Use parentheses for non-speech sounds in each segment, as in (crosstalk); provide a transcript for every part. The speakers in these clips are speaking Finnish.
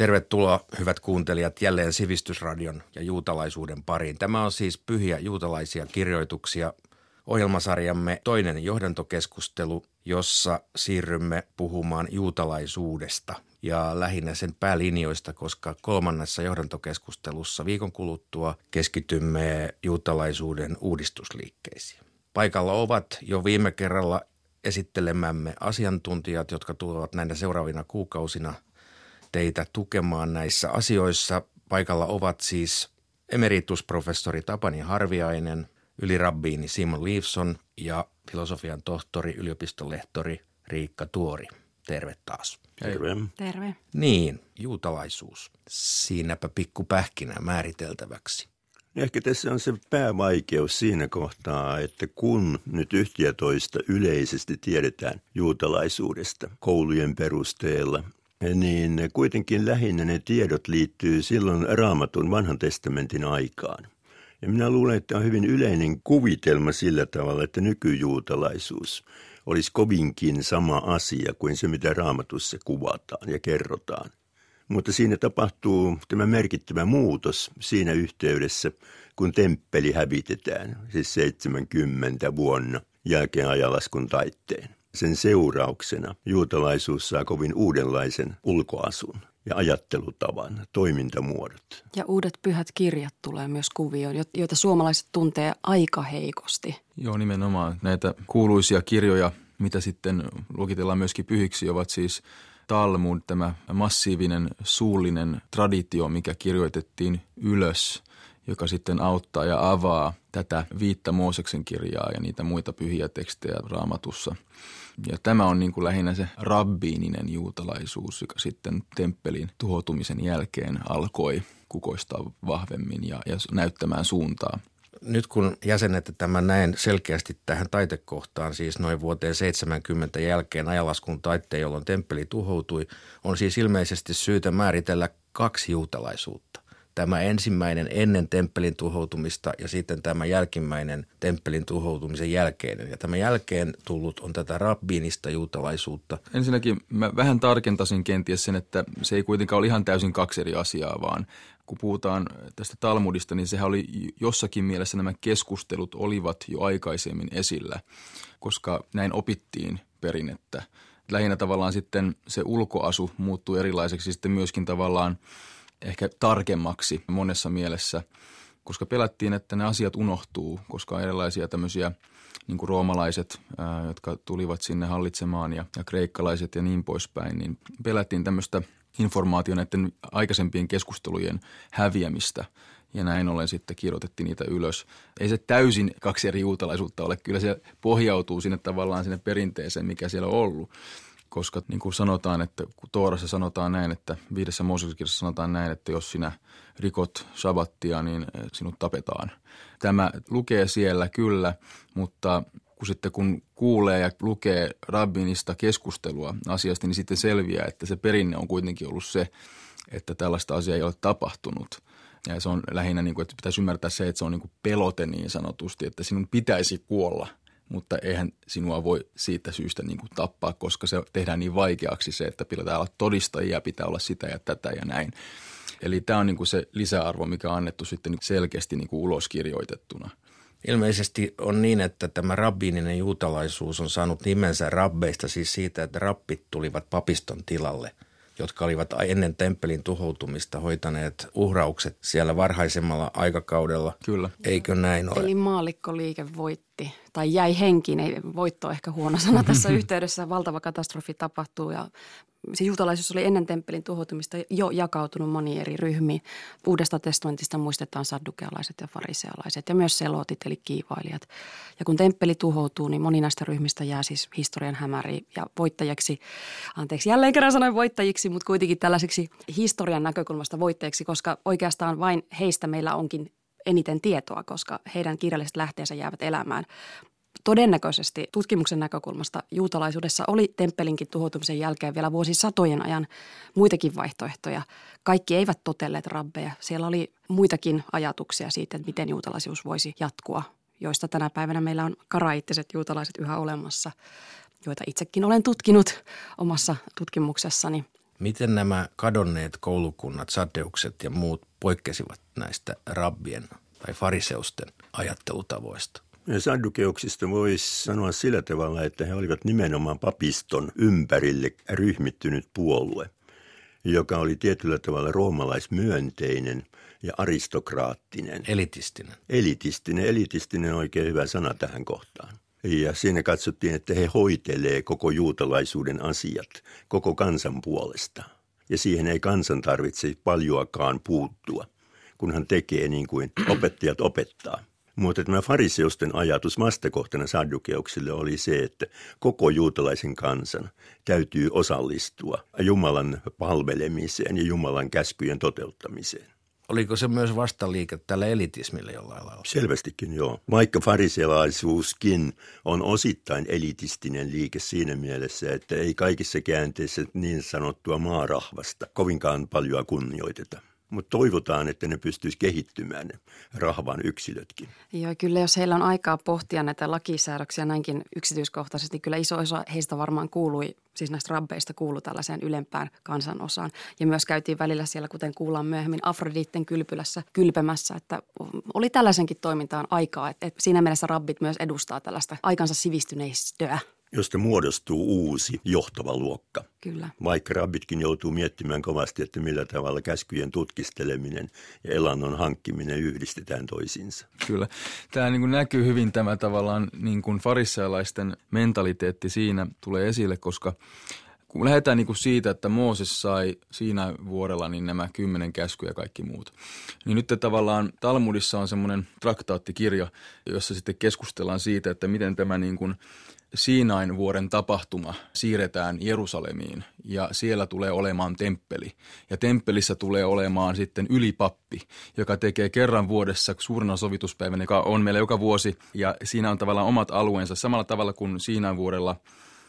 Tervetuloa hyvät kuuntelijat jälleen Sivistysradion ja juutalaisuuden pariin. Tämä on siis pyhiä juutalaisia kirjoituksia ohjelmasarjamme toinen johdantokeskustelu, jossa siirrymme puhumaan juutalaisuudesta ja lähinnä sen päälinjoista, koska kolmannessa johdantokeskustelussa viikon kuluttua keskitymme juutalaisuuden uudistusliikkeisiin. Paikalla ovat jo viime kerralla esittelemämme asiantuntijat, jotka tulevat näinä seuraavina kuukausina teitä tukemaan näissä asioissa. Paikalla ovat siis emeritusprofessori Tapani Harviainen, ylirabbiini Simon Leifson ja filosofian tohtori, yliopistolehtori Riikka Tuori. Terve taas. Terve. Terve. Niin, juutalaisuus. Siinäpä pikku pähkinä määriteltäväksi. Ehkä tässä on se päävaikeus siinä kohtaa, että kun nyt yhtiötoista yleisesti tiedetään juutalaisuudesta koulujen perusteella, niin kuitenkin lähinnä ne tiedot liittyy silloin raamatun vanhan testamentin aikaan. Ja minä luulen, että on hyvin yleinen kuvitelma sillä tavalla, että nykyjuutalaisuus olisi kovinkin sama asia kuin se, mitä raamatussa kuvataan ja kerrotaan. Mutta siinä tapahtuu tämä merkittävä muutos siinä yhteydessä, kun temppeli hävitetään, siis 70 vuonna jälkeen ajalaskun taitteen. Sen seurauksena juutalaisuus saa kovin uudenlaisen ulkoasun ja ajattelutavan, toimintamuodot. Ja uudet pyhät kirjat tulee myös kuvioon, joita suomalaiset tuntee aika heikosti. Joo, nimenomaan. Näitä kuuluisia kirjoja, mitä sitten luokitellaan myöskin pyhiksi, ovat siis Talmud, tämä massiivinen suullinen traditio, mikä kirjoitettiin ylös, joka sitten auttaa ja avaa tätä viittä Mooseksen kirjaa ja niitä muita pyhiä tekstejä raamatussa. Ja tämä on niin kuin lähinnä se rabbiininen juutalaisuus, joka sitten temppelin tuhoutumisen jälkeen alkoi kukoistaa vahvemmin ja, ja näyttämään suuntaa nyt kun jäsennette tämän näin selkeästi tähän taitekohtaan, siis noin vuoteen 70 jälkeen ajalaskun taitteen, jolloin temppeli tuhoutui, on siis ilmeisesti syytä määritellä kaksi juutalaisuutta. Tämä ensimmäinen ennen temppelin tuhoutumista ja sitten tämä jälkimmäinen temppelin tuhoutumisen jälkeinen. Ja tämä jälkeen tullut on tätä rabbiinista juutalaisuutta. Ensinnäkin mä vähän tarkentasin kenties sen, että se ei kuitenkaan ole ihan täysin kaksi eri asiaa, vaan kun puhutaan tästä Talmudista, niin sehän oli jossakin mielessä nämä keskustelut olivat jo aikaisemmin esillä, koska näin opittiin perinnettä. Lähinnä tavallaan sitten se ulkoasu muuttui erilaiseksi sitten myöskin tavallaan ehkä tarkemmaksi monessa mielessä, koska pelättiin, että ne asiat unohtuu, koska erilaisia tämmöisiä niin kuin roomalaiset, ää, jotka tulivat sinne hallitsemaan ja, ja kreikkalaiset ja niin poispäin, niin pelättiin tämmöistä – informaatio näiden aikaisempien keskustelujen häviämistä ja näin ollen sitten kirjoitettiin niitä ylös. Ei se täysin kaksi eri juutalaisuutta ole, kyllä se pohjautuu sinne tavallaan sinne perinteeseen, mikä siellä on ollut. Koska niin kuin sanotaan, että Toorassa sanotaan näin, että viidessä Mooseksen sanotaan näin, että jos sinä rikot sabattia, niin sinut tapetaan. Tämä lukee siellä kyllä, mutta kun sitten kun kuulee ja lukee rabbinista keskustelua asiasta, niin sitten selviää, että se perinne on kuitenkin ollut se, että tällaista asiaa ei ole tapahtunut. Ja se on lähinnä, niin kuin, että pitäisi ymmärtää se, että se on niin kuin pelote niin sanotusti, että sinun pitäisi kuolla, mutta eihän sinua voi siitä syystä niin kuin tappaa, koska se tehdään niin vaikeaksi se, että pitää olla todistajia, pitää olla sitä ja tätä ja näin. Eli tämä on niin kuin se lisäarvo, mikä on annettu sitten selkeästi niin kuin uloskirjoitettuna. Ilmeisesti on niin, että tämä rabbiininen juutalaisuus on saanut nimensä rabbeista, siis siitä, että rappit tulivat papiston tilalle, jotka olivat ennen temppelin tuhoutumista hoitaneet uhraukset siellä varhaisemmalla aikakaudella. Kyllä. Eikö näin ole? Eli maallikkoliike voitti, tai jäi henkiin, ei voitto ehkä huono sana tässä (laughs) yhteydessä. Valtava katastrofi tapahtuu ja se juutalaisuus oli ennen temppelin tuhoutumista jo jakautunut moniin eri ryhmiin. Uudesta testamentista muistetaan saddukealaiset ja farisealaiset ja myös selotit eli kiivailijat. Ja kun temppeli tuhoutuu, niin moni näistä ryhmistä jää siis historian hämäriin ja voittajaksi, anteeksi jälleen kerran sanoin voittajiksi, mutta kuitenkin tällaiseksi historian näkökulmasta voittajiksi, koska oikeastaan vain heistä meillä onkin eniten tietoa, koska heidän kirjalliset lähteensä jäävät elämään todennäköisesti tutkimuksen näkökulmasta juutalaisuudessa oli temppelinkin tuhoutumisen jälkeen vielä vuosisatojen ajan muitakin vaihtoehtoja. Kaikki eivät totelleet rabbeja. Siellä oli muitakin ajatuksia siitä, että miten juutalaisuus voisi jatkua, joista tänä päivänä meillä on karaittiset juutalaiset yhä olemassa, joita itsekin olen tutkinut omassa tutkimuksessani. Miten nämä kadonneet koulukunnat, saddeukset ja muut poikkesivat näistä rabbien tai fariseusten ajattelutavoista? Saddukeuksista voisi sanoa sillä tavalla, että he olivat nimenomaan papiston ympärille ryhmittynyt puolue, joka oli tietyllä tavalla roomalaismyönteinen ja aristokraattinen. Elitistinen. Elitistinen, elitistinen oikein hyvä sana tähän kohtaan. Ja siinä katsottiin, että he hoitelee koko juutalaisuuden asiat koko kansan puolesta. Ja siihen ei kansan tarvitse paljoakaan puuttua, kun hän tekee niin kuin opettajat opettaa. Mutta tämä fariseusten ajatus vastakohtana saddukeuksille oli se, että koko juutalaisen kansan täytyy osallistua Jumalan palvelemiseen ja Jumalan käskyjen toteuttamiseen. Oliko se myös vastaliike tälle elitismille jollain lailla? Selvästikin joo. Vaikka fariselaisuuskin on osittain elitistinen liike siinä mielessä, että ei kaikissa käänteissä niin sanottua maarahvasta kovinkaan paljon kunnioiteta mutta toivotaan, että ne pystyisi kehittymään, ne rahvan yksilötkin. Joo, kyllä jos heillä on aikaa pohtia näitä lakisäädöksiä näinkin yksityiskohtaisesti, kyllä iso osa heistä varmaan kuului, siis näistä rabbeista kuului tällaiseen ylempään kansanosaan. Ja myös käytiin välillä siellä, kuten kuullaan myöhemmin, Afroditten kylpylässä kylpemässä, että oli tällaisenkin toimintaan aikaa. Että, että siinä mielessä rabbit myös edustaa tällaista aikansa sivistyneistöä josta muodostuu uusi johtava luokka. Kyllä. Vaikka rabbitkin joutuu miettimään kovasti, että millä tavalla käskyjen tutkisteleminen ja elannon hankkiminen yhdistetään toisiinsa. Kyllä. Tämä niin kuin näkyy hyvin tämä tavallaan niin kuin farissealaisten mentaliteetti siinä tulee esille, koska kun lähdetään niin kuin siitä, että Mooses sai siinä vuorella niin nämä kymmenen käskyä ja kaikki muut, niin nyt tavallaan Talmudissa on semmoinen traktaattikirja, jossa sitten keskustellaan siitä, että miten tämä niin kuin Siinain vuoren tapahtuma siirretään Jerusalemiin ja siellä tulee olemaan temppeli. Ja temppelissä tulee olemaan sitten ylipappi, joka tekee kerran vuodessa suurena sovituspäivänä, joka on meillä joka vuosi. Ja siinä on tavallaan omat alueensa samalla tavalla kuin Siinain vuorella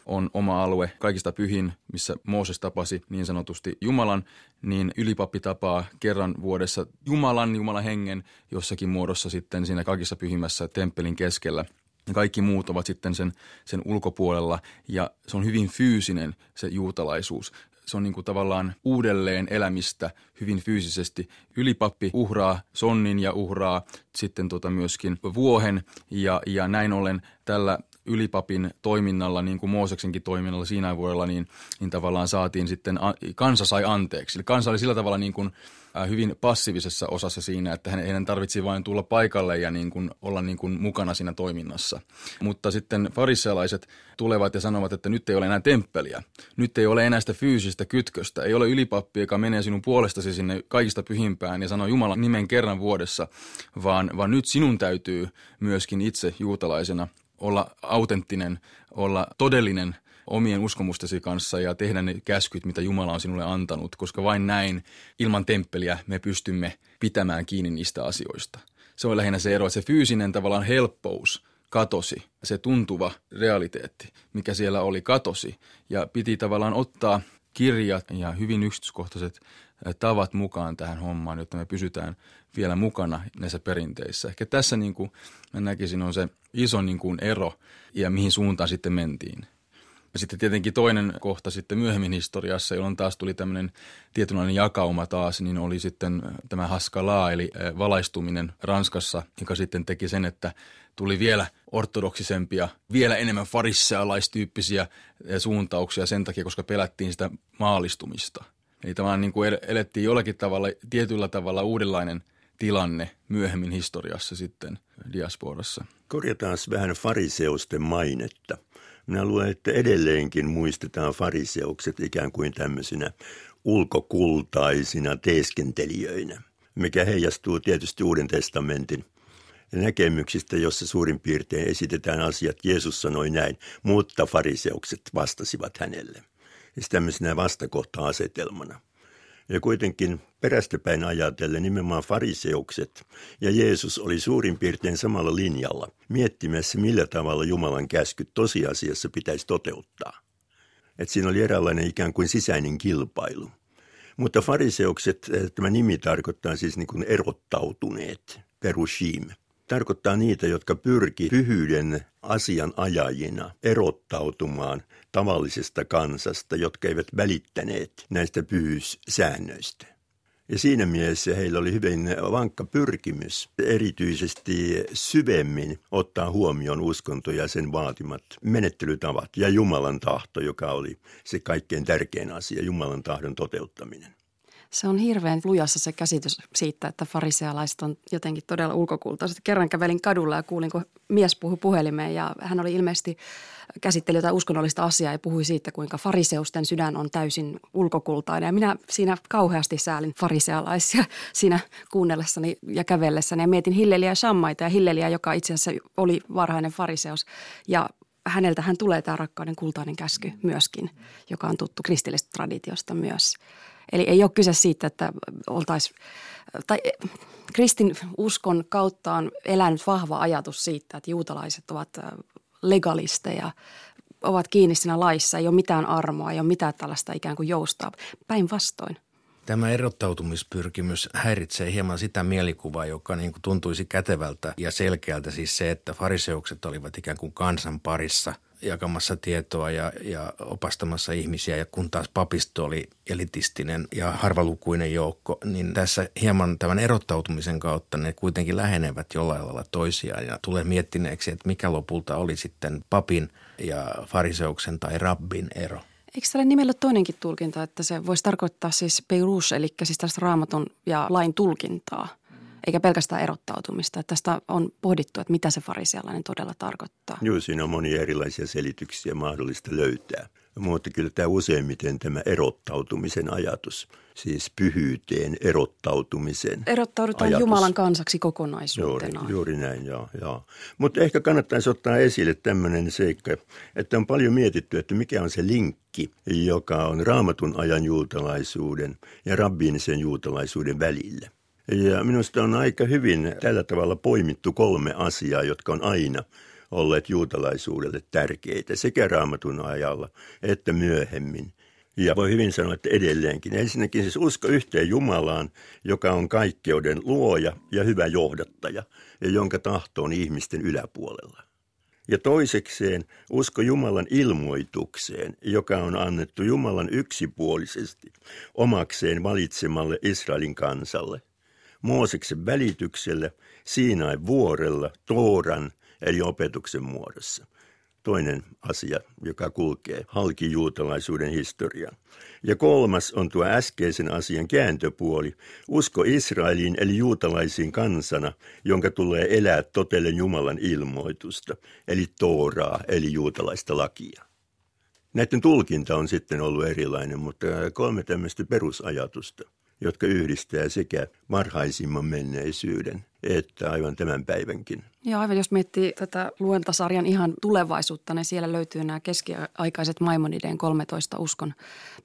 on oma alue kaikista pyhin, missä Mooses tapasi niin sanotusti Jumalan, niin ylipappi tapaa kerran vuodessa Jumalan, Jumalan hengen jossakin muodossa sitten siinä kaikissa pyhimmässä temppelin keskellä – kaikki muut ovat sitten sen, sen ulkopuolella ja se on hyvin fyysinen se juutalaisuus. Se on niin kuin tavallaan uudelleen elämistä hyvin fyysisesti. Ylipappi uhraa sonnin ja uhraa sitten tota myöskin vuohen ja, ja näin ollen tällä ylipapin toiminnalla, niin kuin Mooseksenkin toiminnalla siinä vuodella, niin, niin tavallaan saatiin sitten, kansa sai anteeksi. Eli kansa oli sillä tavalla niin kuin – Äh, hyvin passiivisessa osassa siinä, että heidän tarvitsi vain tulla paikalle ja niin kuin olla niin kuin mukana siinä toiminnassa. Mutta sitten farisealaiset tulevat ja sanovat, että nyt ei ole enää temppeliä. Nyt ei ole enää sitä fyysistä kytköstä. Ei ole ylipappi, joka menee sinun puolestasi sinne kaikista pyhimpään ja sanoo Jumalan nimen kerran vuodessa, vaan, vaan nyt sinun täytyy myöskin itse juutalaisena olla autenttinen, olla todellinen omien uskomustesi kanssa ja tehdä ne käskyt, mitä Jumala on sinulle antanut, koska vain näin ilman temppeliä me pystymme pitämään kiinni niistä asioista. Se on lähinnä se ero, että se fyysinen tavallaan helppous katosi, se tuntuva realiteetti, mikä siellä oli, katosi ja piti tavallaan ottaa kirjat ja hyvin yksityiskohtaiset tavat mukaan tähän hommaan, jotta me pysytään vielä mukana näissä perinteissä. Ehkä tässä niin kuin mä näkisin on se iso niin kuin ero ja mihin suuntaan sitten mentiin. Ja sitten tietenkin toinen kohta sitten myöhemmin historiassa, jolloin taas tuli tämmöinen tietynlainen jakauma taas, niin oli sitten tämä Haskalaa, eli valaistuminen Ranskassa, joka sitten teki sen, että tuli vielä ortodoksisempia, vielä enemmän farissealaistyyppisiä suuntauksia sen takia, koska pelättiin sitä maalistumista. Eli tavallaan niin kuin elettiin jollakin tavalla, tietyllä tavalla uudenlainen tilanne myöhemmin historiassa sitten diasporassa. Korjataan vähän fariseusten mainetta – minä luulen, että edelleenkin muistetaan fariseukset ikään kuin tämmöisinä ulkokultaisina teeskentelijöinä, mikä heijastuu tietysti Uuden testamentin näkemyksistä, jossa suurin piirtein esitetään asiat. Jeesus sanoi näin, mutta fariseukset vastasivat hänelle. Ja tämmöisenä vastakohta-asetelmana. Ja kuitenkin perästäpäin ajatellen nimenomaan fariseukset ja Jeesus oli suurin piirtein samalla linjalla, miettimässä millä tavalla Jumalan käskyt tosiasiassa pitäisi toteuttaa. Et siinä oli eräänlainen ikään kuin sisäinen kilpailu. Mutta fariseukset, eh, tämä nimi tarkoittaa siis niin kuin erottautuneet, perushim, tarkoittaa niitä, jotka pyrki pyhyyden asianajajina erottautumaan tavallisesta kansasta, jotka eivät välittäneet näistä pyhyyssäännöistä. Ja siinä mielessä heillä oli hyvin vankka pyrkimys erityisesti syvemmin ottaa huomioon uskonto ja sen vaatimat menettelytavat ja Jumalan tahto, joka oli se kaikkein tärkein asia, Jumalan tahdon toteuttaminen. Se on hirveän lujassa se käsitys siitä, että farisealaiset on jotenkin todella ulkokultaiset. Kerran kävelin kadulla ja kuulin, kun mies puhui puhelimeen ja hän oli ilmeisesti käsitteli jotain uskonnollista asiaa ja puhui siitä, kuinka fariseusten sydän on täysin ulkokultainen. Ja minä siinä kauheasti säälin farisealaisia (laughs) siinä kuunnellessani ja kävellessäni ja mietin Hilleliä ja Shammaita ja Hilleliä, joka itse asiassa oli varhainen fariseus. Ja häneltä hän tulee tämä rakkauden kultainen käsky myöskin, joka on tuttu kristillisestä traditiosta myös. Eli ei ole kyse siitä, että oltaisiin, tai kristin uskon kautta on elänyt vahva ajatus siitä, että juutalaiset ovat legalisteja, ovat kiinni siinä laissa, ei ole mitään armoa, ei ole mitään tällaista ikään kuin joustaa. Päinvastoin. Tämä erottautumispyrkimys häiritsee hieman sitä mielikuvaa, joka niin kuin tuntuisi kätevältä ja selkeältä. Siis se, että fariseukset olivat ikään kuin kansan parissa – jakamassa tietoa ja, ja opastamassa ihmisiä, ja kun taas papisto oli elitistinen ja harvalukuinen joukko, niin tässä hieman tämän erottautumisen kautta ne kuitenkin lähenevät jollain lailla toisiaan ja tulee miettineeksi, että mikä lopulta oli sitten papin ja fariseuksen tai rabbin ero. Eikö tällä nimellä toinenkin tulkinta, että se voisi tarkoittaa siis peirus, eli siis tästä raamatun ja lain tulkintaa – eikä pelkästään erottautumista. Että tästä on pohdittu, että mitä se farisialainen todella tarkoittaa. Joo, siinä on monia erilaisia selityksiä mahdollista löytää. Mutta kyllä tämä useimmiten tämä erottautumisen ajatus, siis pyhyyteen erottautumisen Erottaudutaan ajatus. Jumalan kansaksi kokonaisuutena. Juuri, juuri näin, joo. joo. Mutta ehkä kannattaisi ottaa esille tämmöinen seikka, että on paljon mietitty, että mikä on se linkki, joka on raamatun ajan juutalaisuuden ja rabbiinisen juutalaisuuden välillä – ja minusta on aika hyvin tällä tavalla poimittu kolme asiaa, jotka on aina olleet juutalaisuudelle tärkeitä sekä raamatun ajalla että myöhemmin. Ja voi hyvin sanoa, että edelleenkin. Ensinnäkin siis usko yhteen Jumalaan, joka on kaikkeuden luoja ja hyvä johdattaja, ja jonka tahto on ihmisten yläpuolella. Ja toisekseen usko Jumalan ilmoitukseen, joka on annettu Jumalan yksipuolisesti omakseen valitsemalle Israelin kansalle – Mooseksen välityksellä Siinain vuorella Tooran eli opetuksen muodossa. Toinen asia, joka kulkee halki juutalaisuuden historiaan. Ja kolmas on tuo äskeisen asian kääntöpuoli, usko Israeliin eli juutalaisiin kansana, jonka tulee elää totellen Jumalan ilmoitusta, eli Tooraa eli juutalaista lakia. Näiden tulkinta on sitten ollut erilainen, mutta kolme tämmöistä perusajatusta – jotka yhdistää sekä varhaisimman menneisyyden että aivan tämän päivänkin. Ja aivan jos miettii tätä luentasarjan ihan tulevaisuutta, niin siellä löytyy nämä keskiaikaiset Maimonideen 13 uskon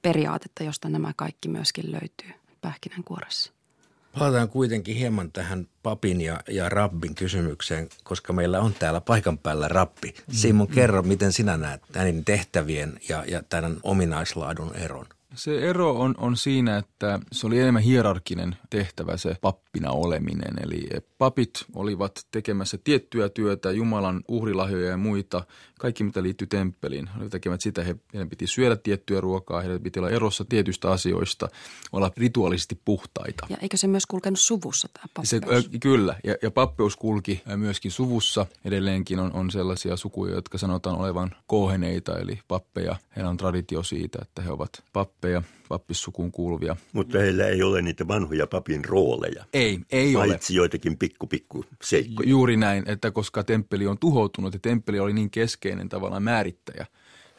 periaatetta, josta nämä kaikki myöskin löytyy pähkinänkuoressa. Palataan kuitenkin hieman tähän papin ja, ja rabbin kysymykseen, koska meillä on täällä paikan päällä rappi. Simon, kerro, miten sinä näet näiden tehtävien ja, ja tämän ominaislaadun eron? Se ero on, on siinä, että se oli enemmän hierarkinen tehtävä se pappina oleminen. Eli papit olivat tekemässä tiettyä työtä, Jumalan uhrilahjoja ja muita, kaikki mitä liittyy temppeliin. He tekemät sitä, he, heidän piti syödä tiettyä ruokaa, heidän piti olla erossa tietyistä asioista, olla rituaalisesti puhtaita. Ja eikö se myös kulkenut suvussa tämä pappeus? Se, kyllä, ja, ja pappeus kulki myöskin suvussa. Edelleenkin on, on sellaisia sukuja, jotka sanotaan olevan koheneita, eli pappeja. Heillä on traditio siitä, että he ovat pappeja pappissukuun kuuluvia. Mutta heillä ei ole niitä vanhoja papin rooleja. Ei, ei ole. Paitsi joitakin pikku, pikku seikkoja. Juuri näin, että koska temppeli on tuhoutunut ja temppeli oli niin keskeinen tavallaan määrittäjä,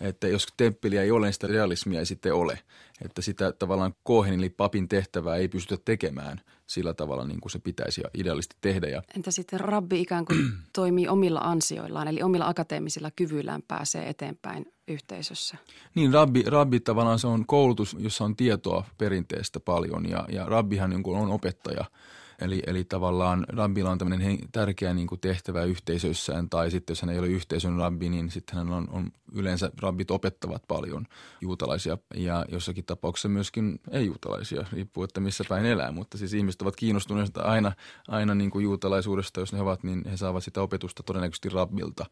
että jos temppeliä ei ole, niin sitä realismia ei sitten ole. Että sitä tavallaan kohen eli papin tehtävää ei pystytä tekemään sillä tavalla niin kuin se pitäisi idealisti tehdä. Ja... Entä sitten rabbi ikään kuin (clears throat) toimii omilla ansioillaan, eli omilla akateemisilla kyvyillään pääsee eteenpäin yhteisössä? Niin, rabbi, rabbi tavallaan se on koulutus, jossa on tietoa perinteestä paljon ja, ja rabbihan niin on opettaja – Eli, eli tavallaan rabbilla on tämmöinen tärkeä niin kuin tehtävä yhteisöissään, tai sitten jos hän ei ole yhteisön rabbi, niin sitten hän on, on yleensä rabbit opettavat paljon juutalaisia ja jossakin tapauksessa myöskin ei-juutalaisia, riippuu, että missä päin elää. Mutta siis ihmiset ovat kiinnostuneita aina, aina niin kuin juutalaisuudesta, jos ne ovat, niin he saavat sitä opetusta todennäköisesti rabbilta.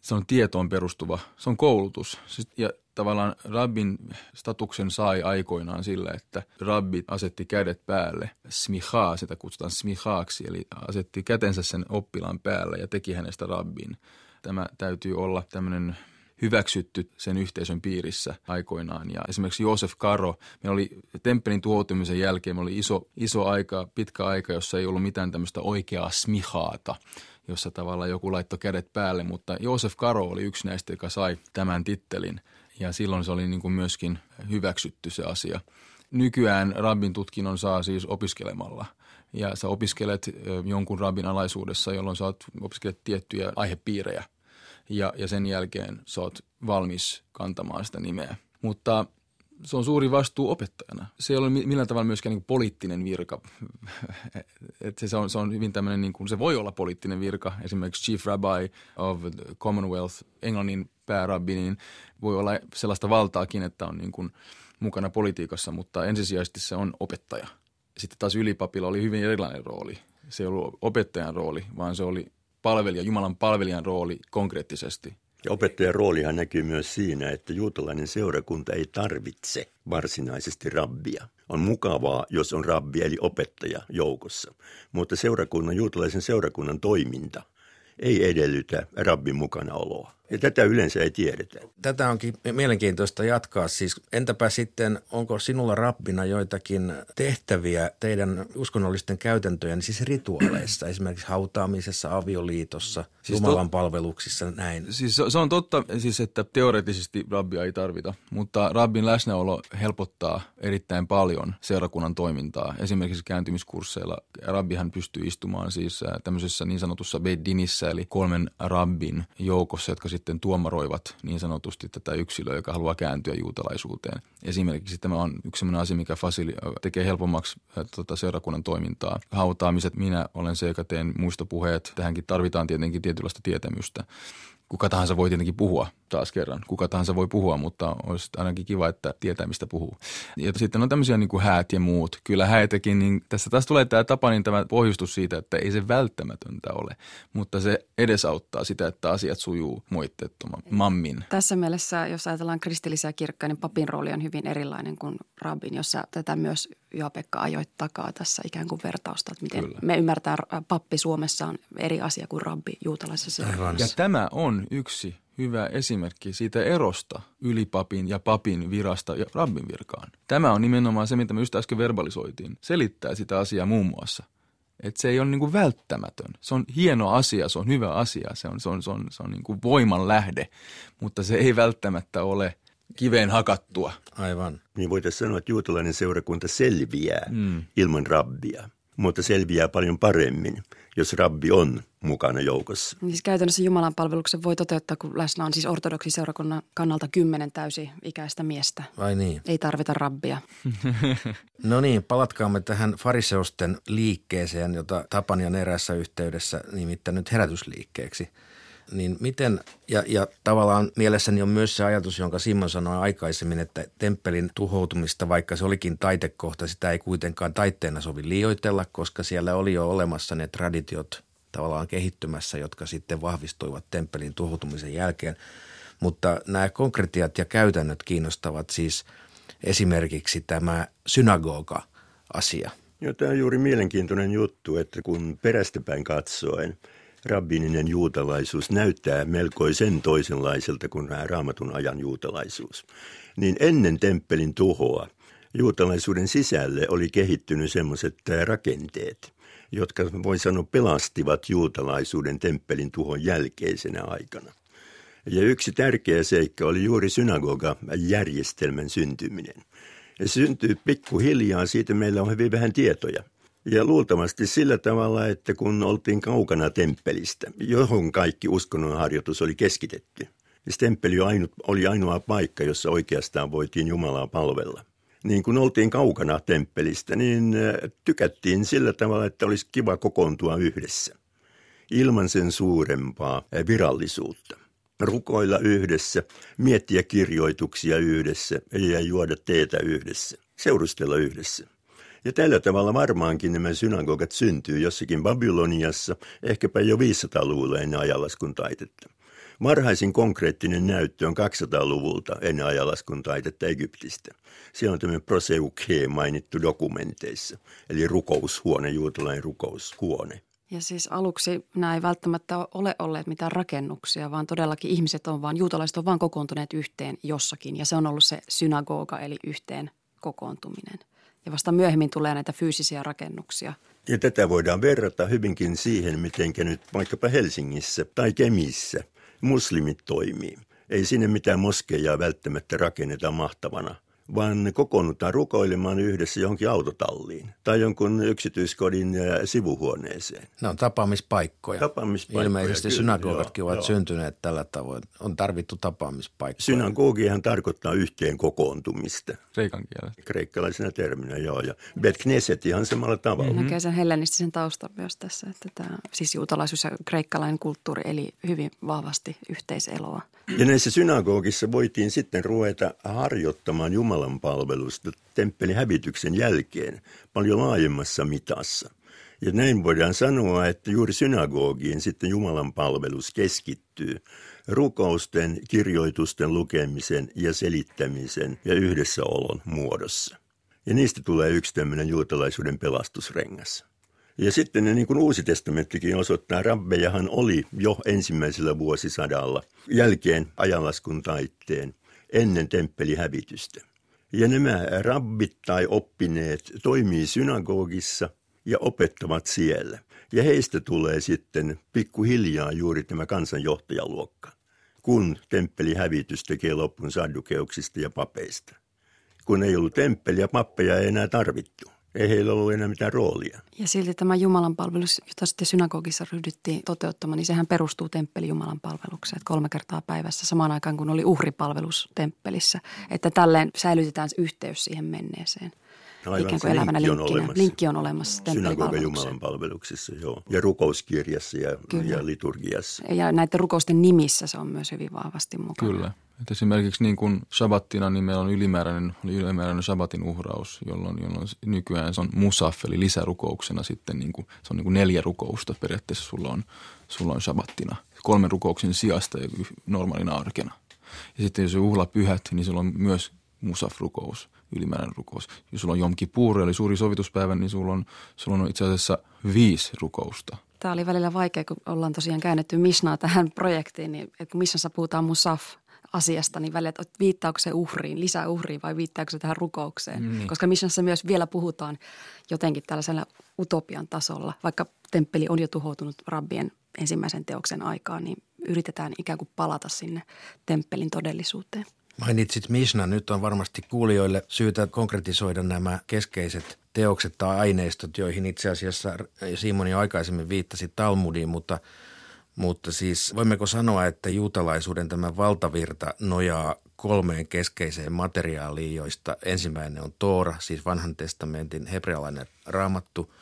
Se on tietoon perustuva, se on koulutus. Siis, ja tavallaan rabbin statuksen sai aikoinaan sillä, että rabbi asetti kädet päälle. Smichaa, sitä kutsutaan smichaaksi, eli asetti kätensä sen oppilaan päälle ja teki hänestä rabbin. Tämä täytyy olla tämmöinen hyväksytty sen yhteisön piirissä aikoinaan. Ja esimerkiksi Josef Karo, meillä oli temppelin tuhoutumisen jälkeen, me oli iso, iso aika, pitkä aika, jossa ei ollut mitään tämmöistä oikeaa smihaata, jossa tavallaan joku laittoi kädet päälle, mutta Josef Karo oli yksi näistä, joka sai tämän tittelin. Ja silloin se oli niin kuin myöskin hyväksytty se asia. Nykyään rabbin tutkinnon saa siis opiskelemalla – ja sä opiskelet jonkun rabbin alaisuudessa, jolloin sä opiskelet tiettyjä aihepiirejä ja, ja sen jälkeen sä oot valmis kantamaan sitä nimeä. Mutta se on suuri vastuu opettajana. Se ei ole millään tavalla myöskään niin poliittinen virka. (laughs) Et se, on, se on hyvin tämmöinen, niin kuin, se voi olla poliittinen virka. Esimerkiksi Chief Rabbi of the Commonwealth, Englannin päärabbi, niin voi olla sellaista valtaakin, että on niin kuin mukana politiikassa, mutta ensisijaisesti se on opettaja. Sitten taas ylipapilla oli hyvin erilainen rooli. Se ei ollut opettajan rooli, vaan se oli palvelija, Jumalan palvelijan rooli konkreettisesti. Ja opettajan roolihan näkyy myös siinä, että juutalainen seurakunta ei tarvitse varsinaisesti rabbia. On mukavaa, jos on rabbi eli opettaja joukossa, mutta seurakunnan, juutalaisen seurakunnan toiminta ei edellytä rabbin mukanaoloa. Ja tätä yleensä ei tiedetä. Tätä onkin mielenkiintoista jatkaa. Siis entäpä sitten, onko sinulla rabbina joitakin tehtäviä teidän uskonnollisten käytäntöjen, siis rituaaleissa, (clears throat) esimerkiksi hautaamisessa, avioliitossa, siis Jumalan tot... palveluksissa, näin? Siis se on totta, siis että teoreettisesti rabbia ei tarvita, mutta rabbin läsnäolo helpottaa erittäin paljon seurakunnan toimintaa. Esimerkiksi kääntymiskursseilla rabbihan pystyy istumaan siis tämmöisessä niin sanotussa beddinissä, eli kolmen rabbin joukossa, jotka sitten sitten tuomaroivat niin sanotusti tätä yksilöä, joka haluaa kääntyä juutalaisuuteen. Esimerkiksi tämä on yksi sellainen asia, mikä fasili- tekee helpommaksi tota, seurakunnan toimintaa. Hautaamiset, minä olen se, joka teen muistopuheet. Tähänkin tarvitaan tietenkin tietynlaista tietämystä kuka tahansa voi tietenkin puhua taas kerran. Kuka tahansa voi puhua, mutta olisi ainakin kiva, että tietää, mistä puhuu. Ja sitten on tämmöisiä niin kuin häät ja muut. Kyllä häitäkin, niin tässä taas tulee tämä tapa, niin tämä pohjustus siitä, että ei se välttämätöntä ole, mutta se edesauttaa sitä, että asiat sujuu mammin. Tässä mielessä, jos ajatellaan kristillisiä kirkkoja, niin papin rooli on hyvin erilainen kuin rabbin, jossa tätä myös Juha-Pekka ajoi takaa tässä ikään kuin vertausta, että miten Kyllä. me ymmärtää pappi Suomessa on eri asia kuin rabbi juutalaisessa Ja tämä on yksi hyvä esimerkki siitä erosta ylipapin ja papin virasta ja rabbin virkaan. Tämä on nimenomaan se, mitä me just äsken verbalisoitiin. Selittää sitä asiaa muun muassa. Että se ei ole niin kuin välttämätön. Se on hieno asia, se on hyvä asia, se on, se on, se on, se on niin kuin voiman lähde, mutta se ei välttämättä ole kiveen hakattua. Aivan. Niin voitaisiin sanoa, että juutalainen seurakunta selviää mm. ilman rabbia, mutta selviää paljon paremmin, jos rabbi on mukana joukossa. Niin siis käytännössä Jumalan palveluksen voi toteuttaa, kun läsnä on siis seurakunnan kannalta kymmenen täysi-ikäistä miestä. Vai niin? Ei tarvita rabbia. (laughs) no niin, palatkaamme tähän fariseusten liikkeeseen, jota Tapanian erässä yhteydessä nimittänyt herätysliikkeeksi – niin miten, ja, ja tavallaan mielessäni on myös se ajatus, jonka Simon sanoi aikaisemmin, että temppelin tuhoutumista, vaikka se olikin taitekohta, sitä ei kuitenkaan taitteena sovi liioitella, koska siellä oli jo olemassa ne traditiot tavallaan kehittymässä, jotka sitten vahvistuivat temppelin tuhoutumisen jälkeen. Mutta nämä konkretiat ja käytännöt kiinnostavat siis esimerkiksi tämä synagoga-asia. Joo, tämä on juuri mielenkiintoinen juttu, että kun perästäpäin katsoen – rabbininen juutalaisuus näyttää melkoisen toisenlaiselta kuin raamatun ajan juutalaisuus. Niin ennen temppelin tuhoa juutalaisuuden sisälle oli kehittynyt semmoiset rakenteet, jotka voi sanoa pelastivat juutalaisuuden temppelin tuhon jälkeisenä aikana. Ja yksi tärkeä seikka oli juuri synagoga-järjestelmän syntyminen. Se syntyy pikkuhiljaa, siitä meillä on hyvin vähän tietoja – ja luultavasti sillä tavalla, että kun oltiin kaukana temppelistä, johon kaikki uskonnonharjoitus oli keskitetty, niin temppeli oli ainoa paikka, jossa oikeastaan voitiin Jumalaa palvella. niin kun oltiin kaukana temppelistä, niin tykättiin sillä tavalla, että olisi kiva kokoontua yhdessä. Ilman sen suurempaa virallisuutta. Rukoilla yhdessä, miettiä kirjoituksia yhdessä ja juoda teetä yhdessä. Seurustella yhdessä. Ja tällä tavalla varmaankin nämä synagogat syntyy jossakin Babyloniassa, ehkäpä jo 500-luvulla ennen ajanlaskun taitetta. Varhaisin konkreettinen näyttö on 200-luvulta ennen ajanlaskun taitetta Egyptistä. Siellä on tämmöinen proseuke mainittu dokumenteissa, eli rukoushuone, juutalainen rukoushuone. Ja siis aluksi nämä ei välttämättä ole olleet mitään rakennuksia, vaan todellakin ihmiset on vaan, juutalaiset on vaan kokoontuneet yhteen jossakin. Ja se on ollut se synagoga, eli yhteen kokoontuminen. Ja vasta myöhemmin tulee näitä fyysisiä rakennuksia. Ja tätä voidaan verrata hyvinkin siihen, miten nyt vaikkapa Helsingissä tai Kemissä muslimit toimii. Ei sinne mitään moskeijaa välttämättä rakenneta mahtavana – vaan kokoonnutaan rukoilemaan yhdessä johonkin autotalliin tai jonkun yksityiskodin sivuhuoneeseen. Ne on tapaamispaikkoja. tapaamispaikkoja Ilmeisesti kyllä, synagogatkin joo, ovat joo. syntyneet tällä tavoin. On tarvittu tapaamispaikkoja. Synagogiahan tarkoittaa yhteen kokoontumista. Kreikan kielellä. Kreikkalaisena terminä, joo. Ja Bet Knesset ihan samalla tavalla. Mm-hmm. Näkee sen hellenistisen taustan myös tässä, että tämä, siis juutalaisuus ja kreikkalainen kulttuuri eli hyvin vahvasti yhteiseloa. Ja näissä synagogissa voitiin sitten ruveta harjoittamaan Jumalan palvelusta temppelin hävityksen jälkeen paljon laajemmassa mitassa. Ja näin voidaan sanoa, että juuri synagogiin sitten Jumalan palvelus keskittyy rukousten, kirjoitusten lukemisen ja selittämisen ja yhdessäolon muodossa. Ja niistä tulee yksi tämmöinen juutalaisuuden pelastusrengas. Ja sitten niin kuin Uusi testamenttikin osoittaa, rabbejahan oli jo ensimmäisellä vuosisadalla jälkeen ajanlaskun taitteen ennen temppelihävitystä. Ja nämä rabbit tai oppineet toimii synagogissa ja opettavat siellä. Ja heistä tulee sitten pikkuhiljaa juuri tämä kansanjohtajaluokka, kun temppelihävitys tekee loppun saddukeuksista ja papeista. Kun ei ollut temppeliä, pappeja ei enää tarvittu ei heillä ollut enää mitään roolia. Ja silti tämä Jumalan palvelus, jota sitten synagogissa ryhdyttiin toteuttamaan, niin sehän perustuu temppeli Jumalan palvelukseen. Että kolme kertaa päivässä samaan aikaan, kun oli uhripalvelus temppelissä. Että tälleen säilytetään yhteys siihen menneeseen. Aivan, ikään kuin elävänä linkki on olemassa. Linkki on olemassa Synagoga Jumalan palveluksessa, joo. Ja rukouskirjassa ja, ja liturgiassa. Ja näiden rukousten nimissä se on myös hyvin vahvasti mukana. Kyllä. Et esimerkiksi niin kuin Shabbattina niin meillä on ylimääräinen, ylimääräinen Shabbatin uhraus, jolloin, jolloin nykyään se on musaf, eli lisärukouksena sitten niin kuin, se on niin kuin neljä rukousta periaatteessa sulla on, sulla on Shabbattina. Kolmen rukouksen sijasta ja normaalina arkena. Ja sitten jos on pyhät, niin sulla on myös musaf-rukous, ylimääräinen rukous. Jos sulla on Jom Kippur, eli suuri sovituspäivä, niin sulla on, sulla on itse asiassa viisi rukousta. Tämä oli välillä vaikea, kun ollaan tosiaan käännetty Mishnaa tähän projektiin, niin kun Mishnassa puhutaan musaf – asiasta, niin välillä, että viittaako se uhriin, lisää uhriin vai viittaako se tähän rukoukseen. Mm. Koska missionissa myös vielä puhutaan jotenkin tällaisella utopian tasolla, vaikka temppeli on jo tuhoutunut rabbien ensimmäisen teoksen aikaan, niin yritetään ikään kuin palata sinne temppelin todellisuuteen. Mainitsit Mishna, nyt on varmasti kuulijoille syytä konkretisoida nämä keskeiset teokset tai aineistot, joihin itse asiassa Simoni aikaisemmin viittasi Talmudiin, mutta – mutta siis voimmeko sanoa, että juutalaisuuden tämä valtavirta nojaa kolmeen keskeiseen materiaaliin, joista ensimmäinen on Toora, siis vanhan testamentin hebrealainen raamattu,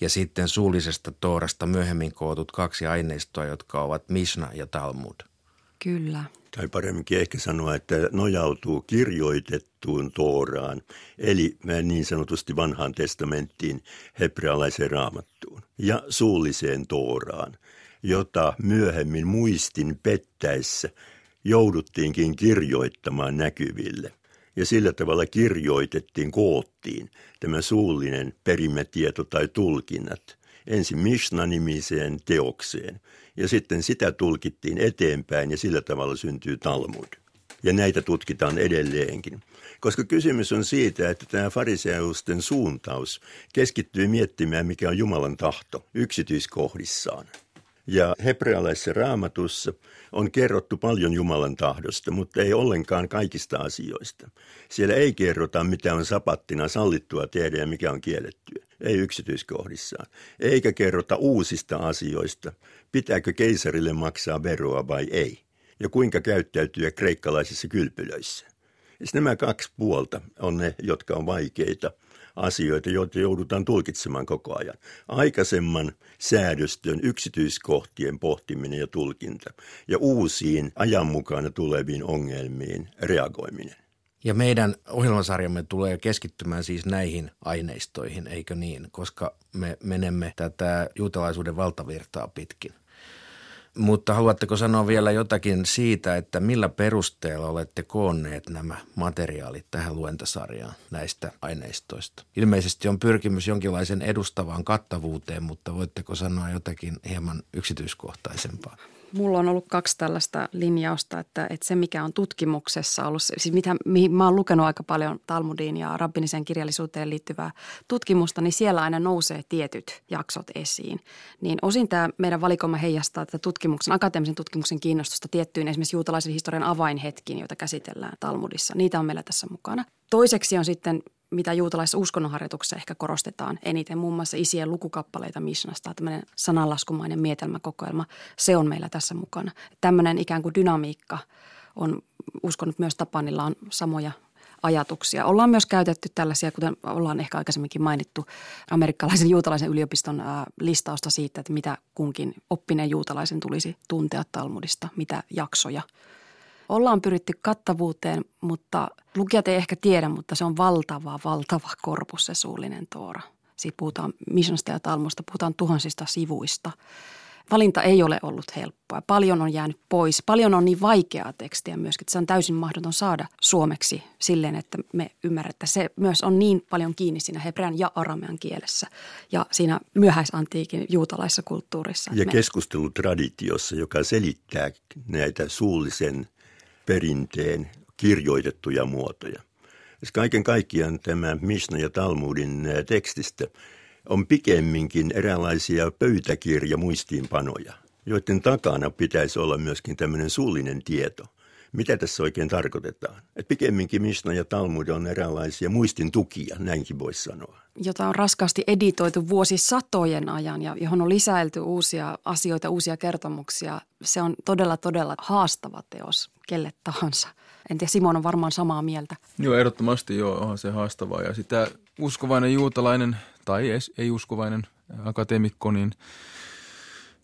ja sitten suullisesta Toorasta myöhemmin kootut kaksi aineistoa, jotka ovat Mishnah ja Talmud. Kyllä. Tai paremminkin ehkä sanoa, että nojautuu kirjoitettuun Tooraan, eli niin sanotusti vanhaan testamenttiin, hebrealaiseen raamattuun, ja suulliseen Tooraan, jota myöhemmin muistin pettäessä jouduttiinkin kirjoittamaan näkyville. Ja sillä tavalla kirjoitettiin, koottiin tämä suullinen perimätieto tai tulkinnat ensin Mishna-nimiseen teokseen ja sitten sitä tulkittiin eteenpäin ja sillä tavalla syntyy Talmud. Ja näitä tutkitaan edelleenkin. Koska kysymys on siitä, että tämä fariseusten suuntaus keskittyy miettimään, mikä on Jumalan tahto yksityiskohdissaan – ja hebrealaisessa raamatussa on kerrottu paljon Jumalan tahdosta, mutta ei ollenkaan kaikista asioista. Siellä ei kerrota, mitä on sapattina sallittua tehdä ja mikä on kiellettyä. Ei yksityiskohdissaan. Eikä kerrota uusista asioista, pitääkö keisarille maksaa veroa vai ei. Ja kuinka käyttäytyä kreikkalaisissa kylpylöissä. Siis nämä kaksi puolta on ne, jotka on vaikeita asioita, joita joudutaan tulkitsemaan koko ajan. Aikaisemman säädöstön yksityiskohtien pohtiminen ja tulkinta ja uusiin ajan mukana tuleviin ongelmiin reagoiminen. Ja meidän ohjelmasarjamme tulee keskittymään siis näihin aineistoihin, eikö niin? Koska me menemme tätä juutalaisuuden valtavirtaa pitkin. Mutta haluatteko sanoa vielä jotakin siitä, että millä perusteella olette koonneet nämä materiaalit tähän luentasarjaan näistä aineistoista? Ilmeisesti on pyrkimys jonkinlaisen edustavaan kattavuuteen, mutta voitteko sanoa jotakin hieman yksityiskohtaisempaa? Mulla on ollut kaksi tällaista linjausta, että, että se mikä on tutkimuksessa ollut, siis mitä, mihin mä oon lukenut aika paljon Talmudiin ja rabbiniseen kirjallisuuteen liittyvää tutkimusta, niin siellä aina nousee tietyt jaksot esiin. Niin osin tämä meidän valikoima heijastaa tätä tutkimuksen, akateemisen tutkimuksen kiinnostusta tiettyyn esimerkiksi juutalaisen historian avainhetkiin, joita käsitellään Talmudissa. Niitä on meillä tässä mukana. Toiseksi on sitten mitä juutalaisessa uskonnonharjoituksessa ehkä korostetaan eniten, muun muassa isien lukukappaleita Mishnasta, tämmöinen sananlaskumainen mietelmäkokoelma, se on meillä tässä mukana. Tämmöinen ikään kuin dynamiikka on, uskon, että myös Tapanilla on samoja ajatuksia. Ollaan myös käytetty tällaisia, kuten ollaan ehkä aikaisemminkin mainittu, amerikkalaisen juutalaisen yliopiston listausta siitä, että mitä kunkin oppineen juutalaisen tulisi tuntea Talmudista, mitä jaksoja – Ollaan pyritty kattavuuteen, mutta lukijat ei ehkä tiedä, mutta se on valtava, valtava korpus se suullinen toora. Siitä puhutaan Mishnasta ja Talmusta, puhutaan tuhansista sivuista. Valinta ei ole ollut helppoa. Paljon on jäänyt pois. Paljon on niin vaikeaa tekstiä myöskin, että se on täysin mahdoton saada suomeksi silleen, että me ymmärrämme, se myös on niin paljon kiinni siinä hebrean ja aramean kielessä ja siinä myöhäisantiikin juutalaisessa kulttuurissa. Ja keskustelutraditiossa, joka selittää näitä suullisen perinteen kirjoitettuja muotoja. Siis kaiken kaikkiaan tämä Mishna ja Talmudin tekstistä on pikemminkin eräänlaisia pöytäkirja-muistiinpanoja, joiden takana pitäisi olla myöskin tämmöinen suullinen tieto. Mitä tässä oikein tarkoitetaan? Et pikemminkin Mishna ja Talmud on eräänlaisia muistin tukia, näinkin voisi sanoa. Jota on raskaasti editoitu vuosisatojen ajan ja johon on lisäilty uusia asioita, uusia kertomuksia. Se on todella, todella haastava teos kelle tahansa. En tiedä, Simon on varmaan samaa mieltä. Joo, ehdottomasti joo, onhan se haastavaa. Ja sitä uskovainen juutalainen tai ei-uskovainen akateemikko, niin,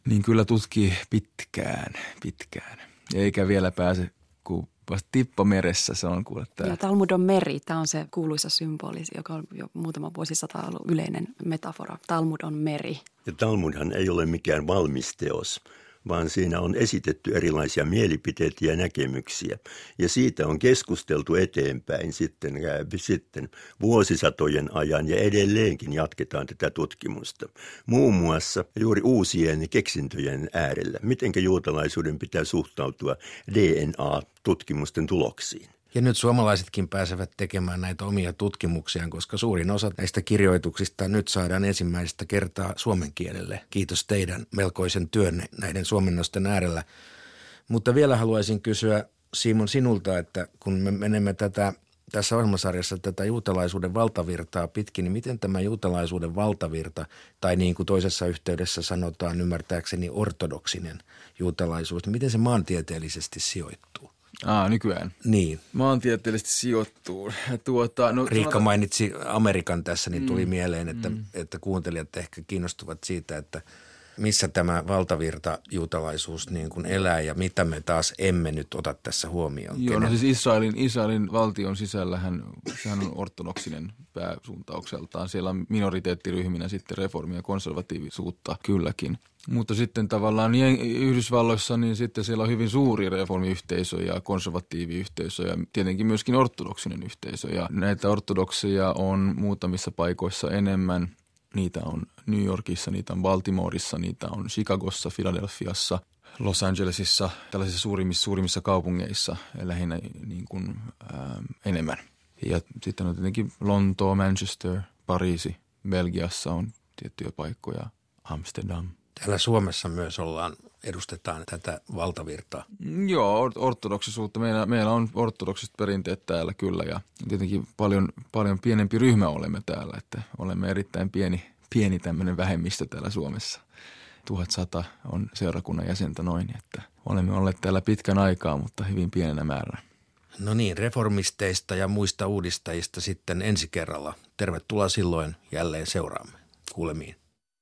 niin kyllä tutkii pitkään, pitkään. Eikä vielä pääse kuin vasta tippameressä se on kuule tämä. Ja Talmud on meri, tämä on se kuuluisa symboli, joka on jo muutama vuosisata ollut yleinen metafora. Talmud on meri. Ja Talmudhan ei ole mikään valmis teos, vaan siinä on esitetty erilaisia mielipiteitä ja näkemyksiä. Ja siitä on keskusteltu eteenpäin sitten, äh, sitten vuosisatojen ajan ja edelleenkin jatketaan tätä tutkimusta. Muun muassa juuri uusien keksintöjen äärellä. Miten juutalaisuuden pitää suhtautua DNA-tutkimusten tuloksiin? Ja nyt suomalaisetkin pääsevät tekemään näitä omia tutkimuksiaan, koska suurin osa näistä kirjoituksista nyt saadaan ensimmäistä kertaa suomen kielelle. Kiitos teidän melkoisen työnne näiden suomennosten äärellä. Mutta vielä haluaisin kysyä Simon sinulta, että kun me menemme tätä tässä ohjelmasarjassa tätä juutalaisuuden valtavirtaa pitkin, niin miten tämä juutalaisuuden valtavirta, tai niin kuin toisessa yhteydessä sanotaan ymmärtääkseni ortodoksinen juutalaisuus, niin miten se maantieteellisesti sijoittuu? Aa, nykyään. Niin. Maantieteellisesti sijoittuu. (laughs) Tuota, no, Riikka sanotaan... mainitsi Amerikan tässä, niin tuli mm, mieleen, että, mm. että kuuntelijat ehkä kiinnostuvat siitä, että missä tämä valtavirta juutalaisuus niin kuin elää ja mitä me taas emme nyt ota tässä huomioon. Joo, no siis Israelin, Israelin valtion sisällähän sehän on ortodoksinen pääsuuntaukseltaan. Siellä on minoriteettiryhminä sitten reformia ja konservatiivisuutta kylläkin. Mutta sitten tavallaan Yhdysvalloissa niin sitten siellä on hyvin suuri reformiyhteisö ja konservatiiviyhteisö ja tietenkin myöskin ortodoksinen yhteisö. Ja näitä ortodokseja on muutamissa paikoissa enemmän. Niitä on New Yorkissa, niitä on Baltimoreissa, niitä on Chicagossa, Philadelphiassa, Los Angelesissa, tällaisissa suurimmissa, suurimmissa kaupungeissa lähinnä niin kuin, ää, enemmän. Ja sitten on tietenkin Lontoo, Manchester, Pariisi, Belgiassa on tiettyjä paikkoja, Amsterdam – Täällä Suomessa myös ollaan, edustetaan tätä valtavirtaa. Joo, ortodoksisuutta. Meillä, meillä on ortodoksiset perinteet täällä kyllä ja tietenkin paljon, paljon pienempi ryhmä olemme täällä, että olemme erittäin pieni, pieni tämmöinen vähemmistö täällä Suomessa. 1100 on seurakunnan jäsentä noin, että olemme olleet täällä pitkän aikaa, mutta hyvin pienenä määränä. No niin, reformisteista ja muista uudistajista sitten ensi kerralla. Tervetuloa silloin jälleen seuraamme. Kuulemiin.